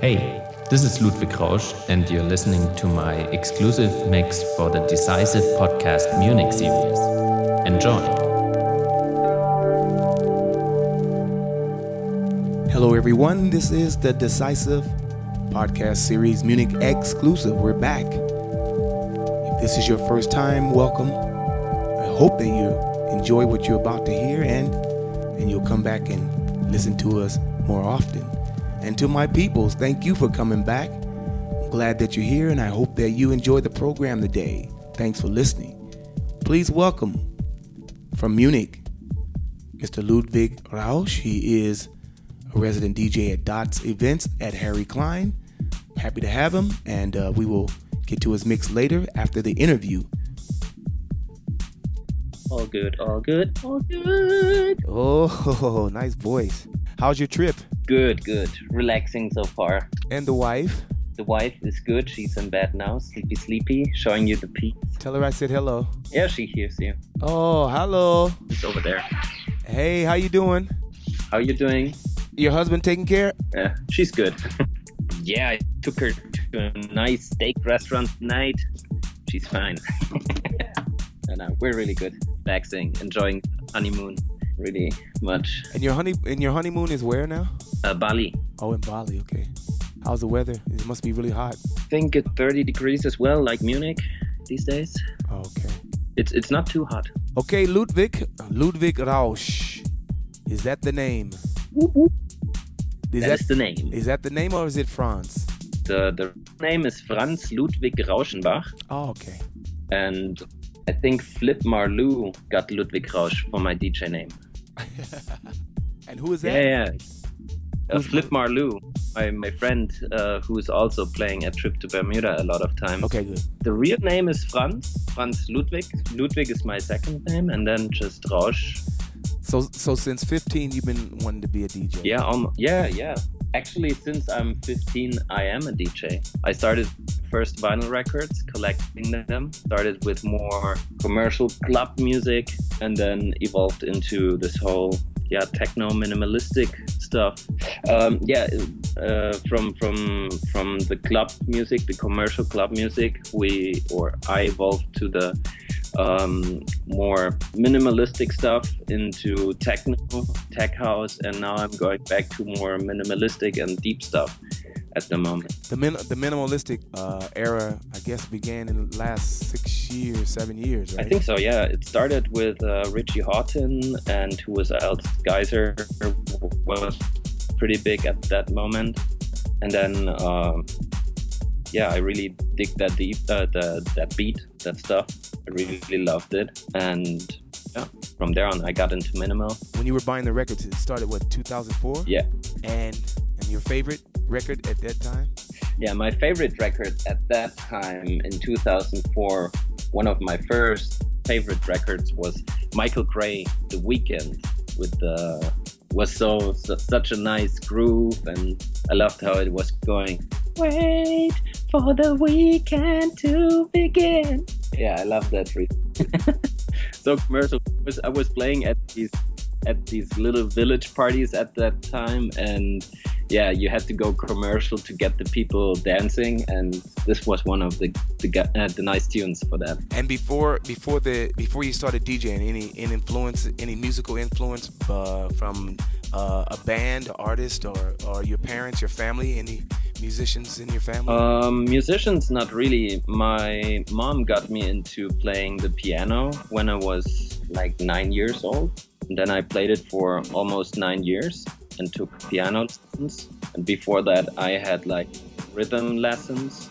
Hey, this is Ludwig Rausch, and you're listening to my exclusive mix for the Decisive Podcast Munich series. Enjoy! Hello, everyone. This is the Decisive Podcast Series Munich exclusive. We're back. If this is your first time, welcome. I hope that you enjoy what you're about to hear and and you'll come back and listen to us more often. And to my peoples, thank you for coming back. I'm glad that you're here and I hope that you enjoy the program today. Thanks for listening. Please welcome from Munich, Mr. Ludwig Rausch. He is a resident DJ at Dots Events at Harry Klein. Happy to have him, and uh, we will get to his mix later after the interview. All good, all good, all good. Oh, nice voice. How's your trip? Good, good. Relaxing so far. And the wife? The wife is good. She's in bed now, sleepy, sleepy, showing you the peaks. Tell her I said hello. Yeah, she hears you. Oh, hello. It's over there. Hey, how you doing? How you doing? Your husband taking care? Yeah, she's good. yeah, I took her to a nice steak restaurant tonight. She's fine. and uh, we're really good. Relaxing, enjoying honeymoon really much. And your honey and your honeymoon is where now? Uh, Bali. Oh, in Bali. Okay. How's the weather? It must be really hot. I think it's 30 degrees as well, like Munich these days. Okay. It's it's not too hot. Okay, Ludwig Ludwig Rausch. Is that the name? Is that, that is the name. Is that the name or is it Franz? The the name is Franz Ludwig Rauschenbach. Oh, okay. And I think Flip Marlou got Ludwig Rausch for my DJ name. and who is that? Yeah, yeah. Uh, Flip Marlou, my, my friend uh, who is also playing a trip to Bermuda a lot of times. Okay, good. The real name is Franz, Franz Ludwig. Ludwig is my second name, and then just Rausch. So, so since 15, you've been wanting to be a DJ? Yeah, um, yeah, yeah. Actually, since I'm 15, I am a DJ. I started first vinyl records, collecting them. Started with more commercial club music, and then evolved into this whole yeah techno minimalistic stuff. Um, yeah, uh, from from from the club music, the commercial club music, we or I evolved to the um, more minimalistic stuff into techno, tech house, and now I'm going back to more minimalistic and deep stuff at the moment. The min- the minimalistic uh, era, I guess, began in the last six years, seven years, right? I think so. Yeah, it started with uh, Richie Hawtin, and who was else? Gaiser was pretty big at that moment, and then. Um, yeah, I really dig that deep, uh, the, that beat, that stuff. I really loved it, and yeah, from there on, I got into minimal. When you were buying the records, it started what 2004. Yeah. And and your favorite record at that time? Yeah, my favorite record at that time in 2004, one of my first favorite records was Michael Gray, The Weekend, with the was so, so such a nice groove, and I loved how it was going. Wait for the weekend to begin. Yeah, I love that. so commercial. I was playing at these at these little village parties at that time, and yeah, you had to go commercial to get the people dancing, and this was one of the the, uh, the nice tunes for that. And before before the before you started DJing, any any influence, any musical influence uh, from uh, a band, artist, or or your parents, your family, any musicians in your family? Um, musicians, not really. My mom got me into playing the piano when I was like nine years old. And then I played it for almost nine years and took piano lessons. And before that, I had like rhythm lessons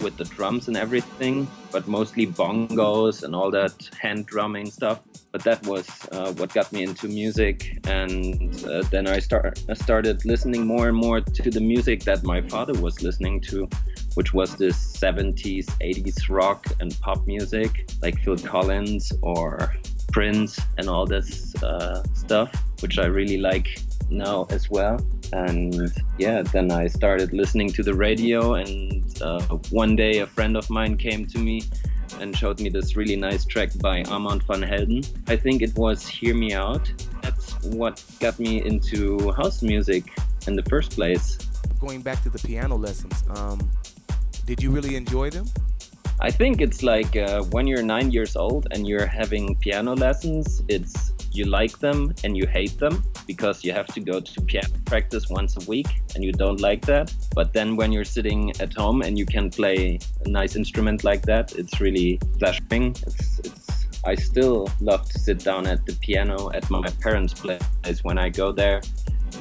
with the drums and everything, but mostly bongos and all that hand drumming stuff. But that was uh, what got me into music, and uh, then I start I started listening more and more to the music that my father was listening to, which was this 70s, 80s rock and pop music, like Phil Collins or Prince and all this uh, stuff, which I really like now as well. And yeah, then I started listening to the radio. And uh, one day, a friend of mine came to me and showed me this really nice track by Armand van Helden. I think it was Hear Me Out That's what got me into house music in the first place. Going back to the piano lessons, um, did you really enjoy them? I think it's like uh, when you're nine years old and you're having piano lessons, it's you like them and you hate them because you have to go to piano practice once a week and you don't like that. But then when you're sitting at home and you can play a nice instrument like that, it's really pleasuring. It's, it's I still love to sit down at the piano at my parents' place when I go there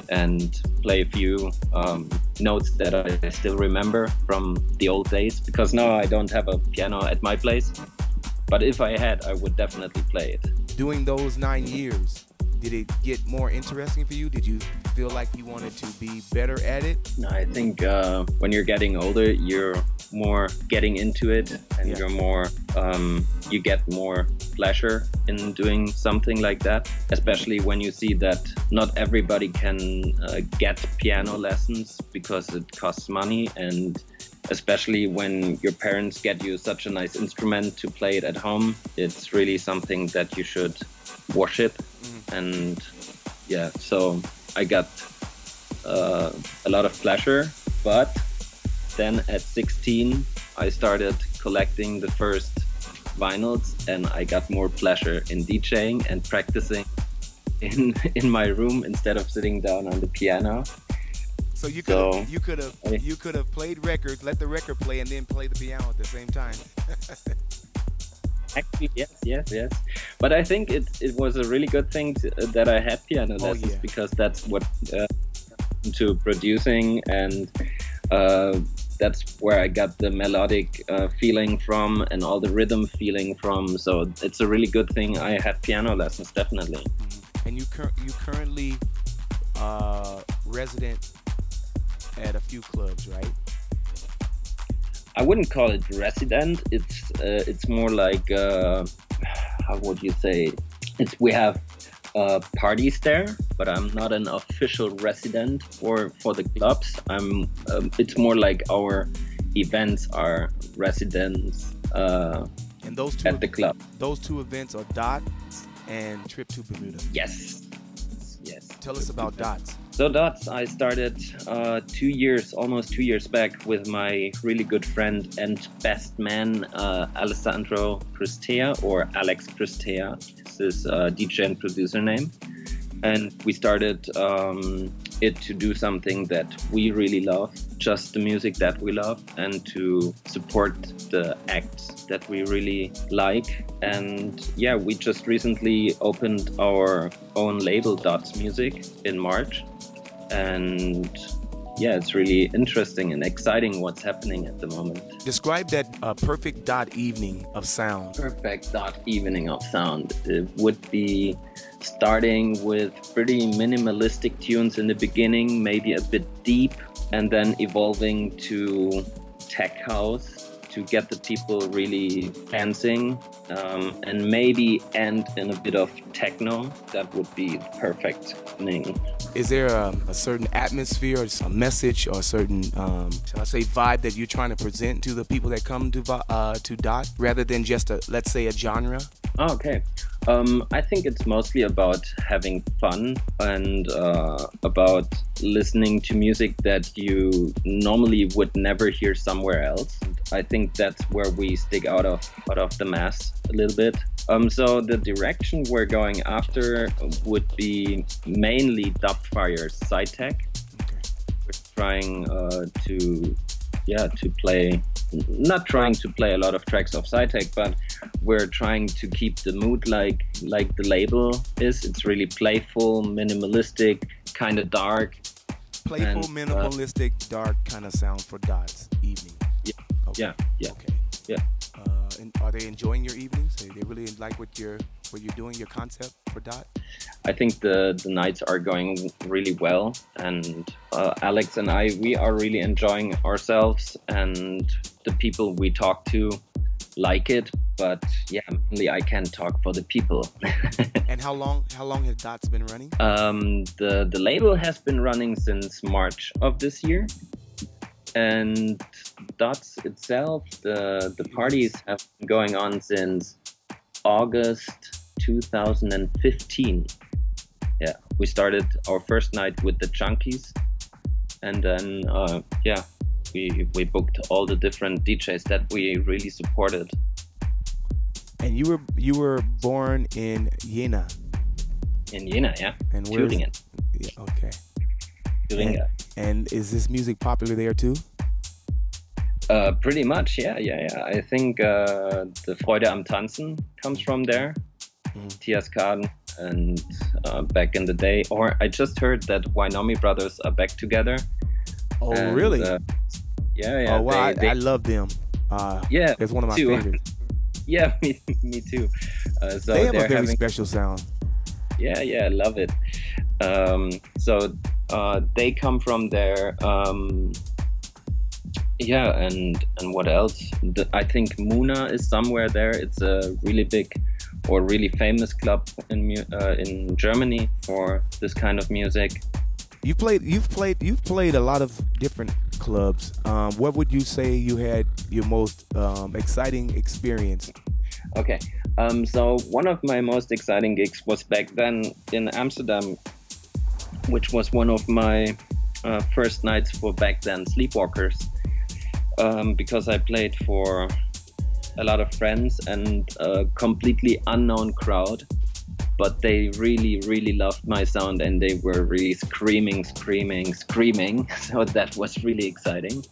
and play a few um, notes that I still remember from the old days because now I don't have a piano at my place. But if I had, I would definitely play it. Doing those nine years, did it get more interesting for you? Did you feel like you wanted to be better at it? No, I think uh, when you're getting older, you're more getting into it and yeah. you're more um, you get more pleasure in doing something like that especially when you see that not everybody can uh, get piano lessons because it costs money and especially when your parents get you such a nice instrument to play it at home it's really something that you should worship mm. and yeah so i got uh, a lot of pleasure but then at 16, I started collecting the first vinyls and I got more pleasure in DJing and practicing in in my room instead of sitting down on the piano. So you could so, you could have you could have played records, let the record play, and then play the piano at the same time. Actually, yes, yes, yes. But I think it it was a really good thing to, uh, that I had piano oh, lessons oh, yeah. because that's what uh, to producing and uh, that's where I got the melodic uh, feeling from and all the rhythm feeling from. So it's a really good thing. I had piano lessons definitely. Mm-hmm. And you cur- you currently uh, resident at a few clubs, right? I wouldn't call it resident. It's uh, it's more like uh, how would you say? It's we have uh, parties there, but I'm not an official resident for for the clubs. I'm. Um, it's more like our events are residents. Uh, and those two at the club. Those two events are Dots and Trip to Bermuda. Yes. Yes. Tell us about Dots. So Dots, I started uh, two years, almost two years back, with my really good friend and best man, uh, Alessandro Pristea or Alex Pristea. This is a DJ and producer name, and we started um, it to do something that we really love, just the music that we love, and to support the acts that we really like. And yeah, we just recently opened our own label, Dots Music, in March and yeah, it's really interesting and exciting what's happening at the moment. Describe that uh, perfect dot evening of sound. Perfect dot evening of sound. It would be starting with pretty minimalistic tunes in the beginning, maybe a bit deep, and then evolving to tech house to get the people really dancing um, and maybe end in a bit of techno. That would be perfect. Thing. Is there a, a certain atmosphere or a message or a certain, um, shall I say, vibe that you're trying to present to the people that come to uh, to Dot rather than just a, let's say, a genre? Oh, okay. Um, I think it's mostly about having fun and uh, about listening to music that you normally would never hear somewhere else. I think that's where we stick out of out of the mass a little bit. Um, so the direction we're going after would be mainly Dubfire's Sci-Tech. Okay. We're trying uh, to yeah to play not trying to play a lot of tracks of Sci-Tech, but we're trying to keep the mood like like the label is. It's really playful, minimalistic, kind of dark. Playful, and, uh, minimalistic, uh, dark kind of sound for Dots evening. Yeah. Okay. Yeah. Yeah. Okay. Yeah. Are they enjoying your evenings? They, they really like what you're what you're doing, your concept for Dot? I think the the nights are going really well, and uh, Alex and I we are really enjoying ourselves, and the people we talk to like it. But yeah, mainly I can talk for the people. and how long how long has Dots been running? Um, the the label has been running since March of this year and Dots itself, the the parties have been going on since August 2015 yeah, we started our first night with the Junkies, and then uh, yeah, we we booked all the different DJs that we really supported. And you were you were born in Jena. In Jena, yeah. And where? Thüringen. Yeah, okay. Thüringen. And, is this music popular there too? Uh, pretty much, yeah, yeah, yeah. I think uh, the Freude am Tanzen comes from there. Mm. Tias Kahn and uh, back in the day. Or I just heard that Wighnomy Brothers are back together. Oh, and, really? Uh, yeah, yeah. Oh, wow. they, I, they, I, love them. Uh, yeah, it's one of my too. favorites. yeah, me, me too. Uh, so they have a very having... special sound. Yeah, yeah, I love it. Um, so uh, they come from there. Um, yeah, and and what else? The, I think Muna is somewhere there. It's a really big or really famous club in uh, in Germany for this kind of music. You played. You've played. You've played a lot of different clubs. Um, what would you say you had your most um, exciting experience? Okay, um, so one of my most exciting gigs was back then in Amsterdam, which was one of my uh, first nights for back then Sleepwalkers, um, because I played for a lot of friends and a completely unknown crowd but they really really loved my sound and they were really screaming screaming screaming. So that was really exciting.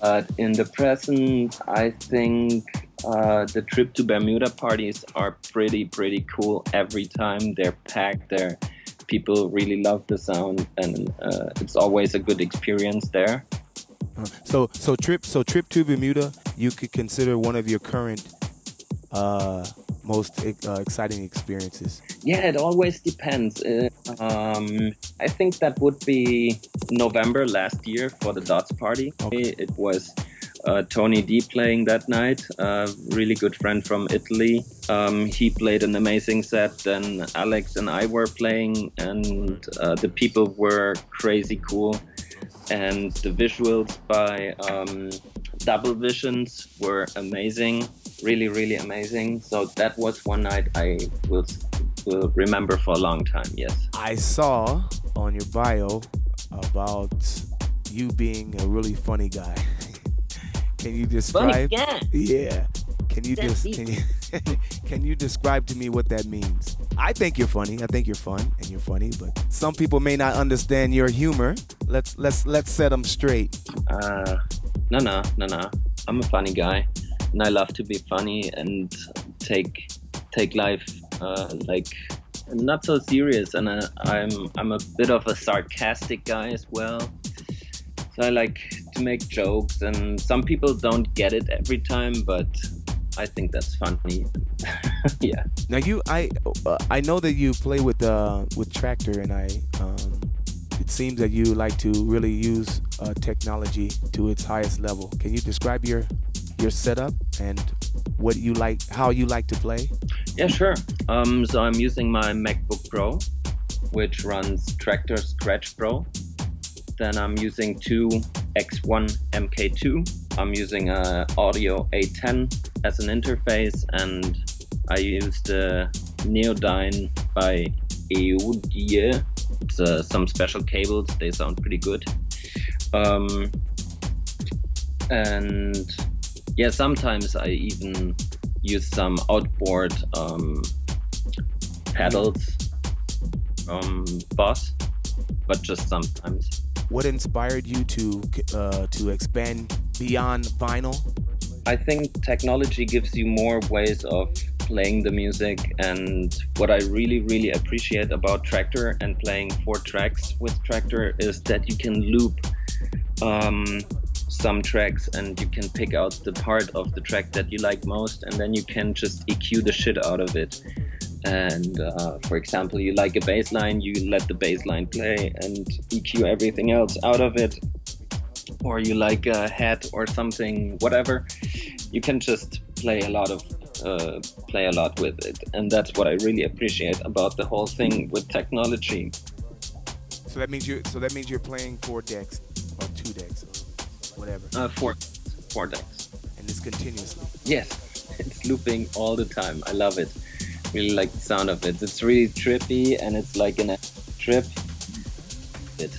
But in the present i think uh, the trip to bermuda parties are pretty pretty cool. Every time they're packed there people really love the sound and uh, it's always a good experience there so so trip so trip to bermuda you could consider one of your current uh, most uh, exciting experiences? Yeah, it always depends. Uh, um, I think that would be November last year for the Dots party. Okay. It was uh, Tony D playing that night, a really good friend from Italy. Um, he played an amazing set. Then Alex and I were playing, and uh, the people were crazy cool. And the visuals by um, Double Visions were amazing really, really amazing. So that was one night I will will remember for a long time. Yes. I saw on your bio about you being a really funny guy. can you describe? Yeah. Can you just can you can you describe to me what that means? I think you're funny. I think you're fun and you're funny, but some people may not understand your humor. Let's let's let's set them straight. Uh, no, no, no, no. I'm a funny guy and I love to be funny and take take life uh, like not so serious. And uh, I'm I'm a bit of a sarcastic guy as well. So I like to make jokes, and some people don't get it every time, but I think that's funny. yeah. Now you, I, uh, I know that you play with uh, with Traktor, and I, um, it seems that you like to really use uh, technology to its highest level. Can you describe your your setup and what you like, how you like to play? Yeah, sure. Um, so I'm using my MacBook Pro, which runs Traktor Scratch Pro. Then I'm using two X1 MK2. I'm using a Audio A10 as an interface, and I use the Neodyne by Eudie. It's uh, some special cables. They sound pretty good. Um, and yeah, sometimes I even use some outboard um, pedals from Boss, but just sometimes. What inspired you to uh, to expand beyond vinyl? I think technology gives you more ways of playing the music, and what I really, really appreciate about Traktor and playing four tracks with Traktor is that you can loop um, some tracks and you can pick out the part of the track that you like most and then you can just EQ the shit out of it. And uh, for example, you like a bass line, you let the bass line play and EQ everything else out of it. Or you like a head or something, whatever. You can just play a lot of uh, play a lot with it, and that's what I really appreciate about the whole thing with technology. So that means you. So that means you're playing four decks or two decks whatever? Uh, four, four decks. And it's continuously. Yes, it's looping all the time. I love it. Really like the sound of it. It's really trippy and it's like an trip. It.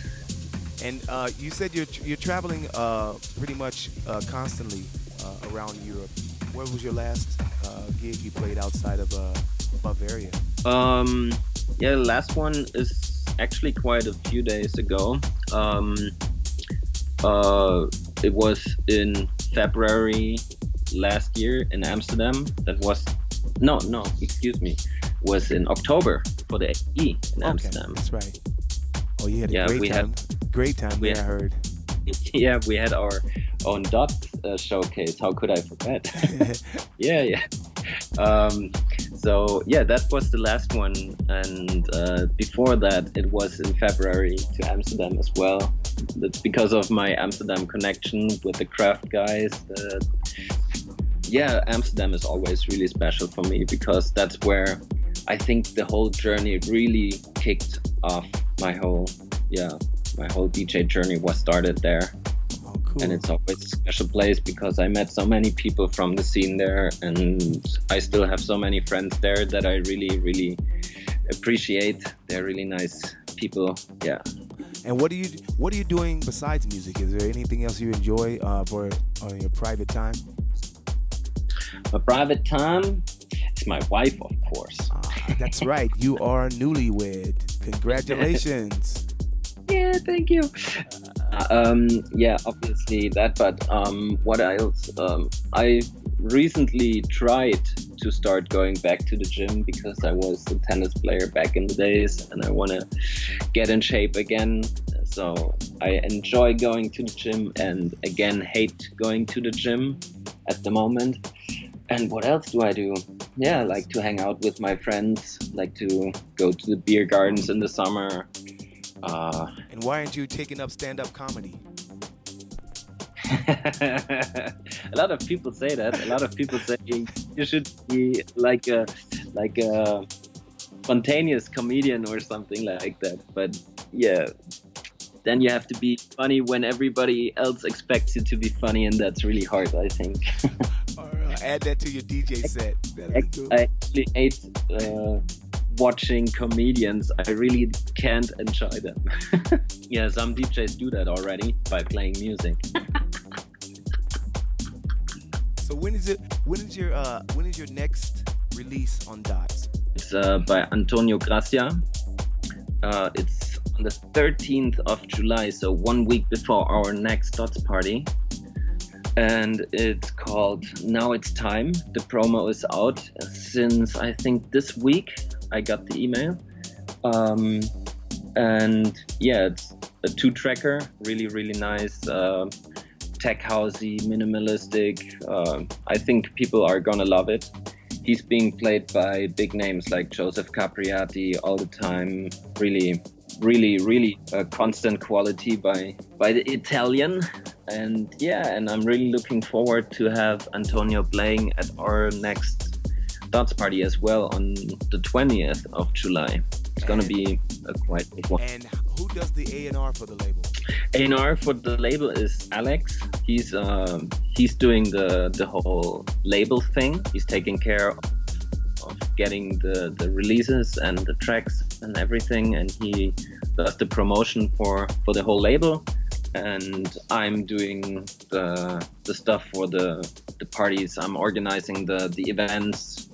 And uh, you said you're you're traveling uh, pretty much uh, constantly uh, around Europe. Where was your last uh, gig you played outside of uh, Bavaria? Um, yeah, the last one is actually quite a few days ago. Um, uh, it was in February last year in Amsterdam. That was no, no, excuse me, was in October for the E in okay, Amsterdam. That's right. Oh, you had a Yeah, great we time. had- great time we there, I heard. yeah, we had our own dot uh, showcase. How could I forget? yeah, yeah. Um, so yeah, that was the last one, and uh, before that, it was in February to Amsterdam as well. That's because of my Amsterdam connection with the craft guys. The, yeah, Amsterdam is always really special for me because that's where I think the whole journey really kicked off. My whole yeah, my whole DJ journey was started there oh, cool. and it's always a special place because I met so many people from the scene there, and I still have so many friends there that I really, really appreciate. They're really nice people. Yeah. And what are you what are you doing besides music? Is there anything else you enjoy uh, for on your private time? My private time, it's my wife, of course. Ah, that's right. You are newlywed. Congratulations. Yeah, thank you. Uh, um, yeah, obviously that, but um, what else? Um, I recently tried to start going back to the gym because I was a tennis player back in the days and I want to get in shape again. So I enjoy going to the gym and again hate going to the gym at the moment. And what else do I do? Yeah, I like to hang out with my friends, like to go to the beer gardens in the summer. Uh, and why aren't you taking up stand-up comedy? a lot of people say that. A lot of people say you should be like a like a spontaneous comedian or something like that. But yeah, then you have to be funny when everybody else expects you to be funny, and that's really hard. I think. Or add that to your DJ set. That'd cool. I actually hate uh, watching comedians. I really can't enjoy them. yeah, some DJs do that already by playing music. So when is it? When is your uh, when is your next release on Dots? It's uh, by Antonio Gracia. Uh, it's on the 13th of July, so one week before our next Dots party. And it's called Now It's Time. The promo is out since I think this week. I got the email. Um, and yeah, it's a two tracker, really, really nice. Uh, tech housey, minimalistic. Uh, I think people are gonna love it he's being played by big names like Joseph Capriati all the time. Really, really, really constant quality by by the Italian. And yeah, and I'm really looking forward to have Antonio playing at our next dance party as well on the 20th of July. It's gonna be a quite big one. And who does the A and R for the label? A&R for the label is Alex. He's um, he's doing the the whole label thing. He's taking care of, of getting the the releases and the tracks and everything, and he does the promotion for for the whole label. And I'm doing the the stuff for the the parties. I'm organizing the the events.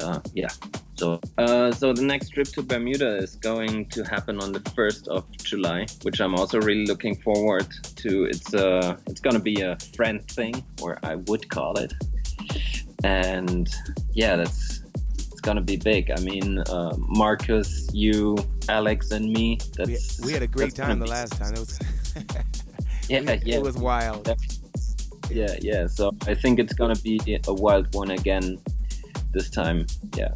Uh, yeah, so, uh, so the next trip to Bermuda is going to happen on the first of July, which I'm also really looking forward to. It's uh, it's gonna be a friend thing, or I would call it, and yeah, that's it's gonna be big. I mean, uh, Marcus, you, Alex, and me. We, That's we had a great time the last time. It was Yeah, it, yeah. it was wild. yeah, yeah. So I think it's gonna be a wild one again this time. Yeah,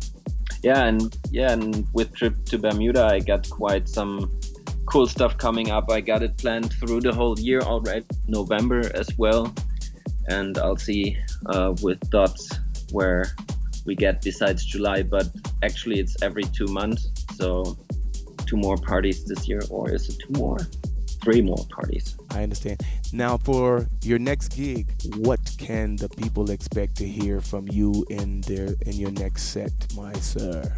yeah, and yeah, and with trip to Bermuda, I got quite some cool stuff coming up. I got it planned through the whole year already, November as well, and I'll see uh, with dots where we get besides July. But actually, it's every two months, so two more parties this year, or is it two more? Three more parties. I understand. Now, for your next gig, what can the people expect to hear from you in their in your next set, my sir?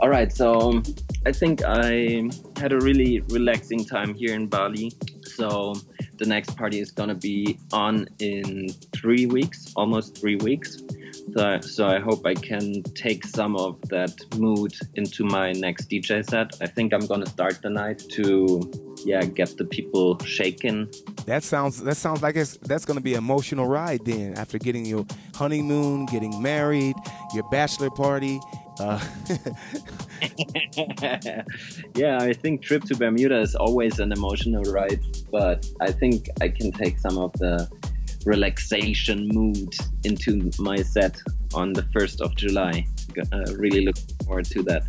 All right, so um, I think I had a really relaxing time here in Bali. So the next party is gonna be on in three weeks, almost three weeks. So, so I hope I can take some of that mood into my next DJ set. I think I'm gonna start the night to yeah get the people shaking. That sounds that sounds like it's that's gonna be an emotional ride then after getting your honeymoon, getting married, your bachelor party. Uh, yeah, I think trip to Bermuda is always an emotional ride, but I think I can take some of the relaxation mood into my set on the 1st of July. Uh, really looking forward to that.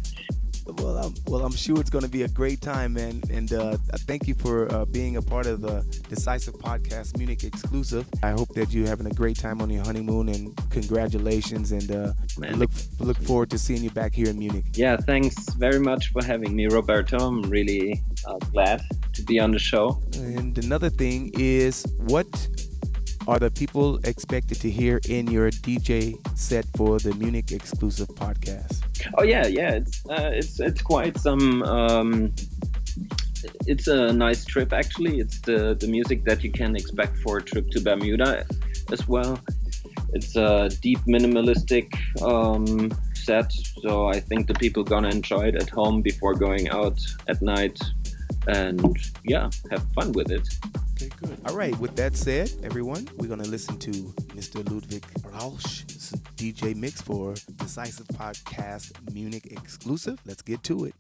Well, I'm, well, I'm sure it's going to be a great time, man. And uh, thank you for uh, being a part of the Decisive Podcast Munich exclusive. I hope that you're having a great time on your honeymoon, and congratulations. And uh, look look forward to seeing you back here in Munich. Yeah, thanks very much for having me, Roberto. I'm really uh, glad to be on the show. And another thing is, what are the people expected to hear in your DJ set for the Munich exclusive podcast? Oh yeah, yeah, it's uh, it's it's quite some. Um, it's a nice trip actually. It's the the music that you can expect for a trip to Bermuda as well. It's a deep minimalistic um, set, so I think the people gonna enjoy it at home before going out at night, and yeah, have fun with it. Okay, good. All right, with that said, everyone, we're going to listen to Mr. Ludwig Rausch, DJ mix for Decisive Podcast Munich exclusive. Let's get to it.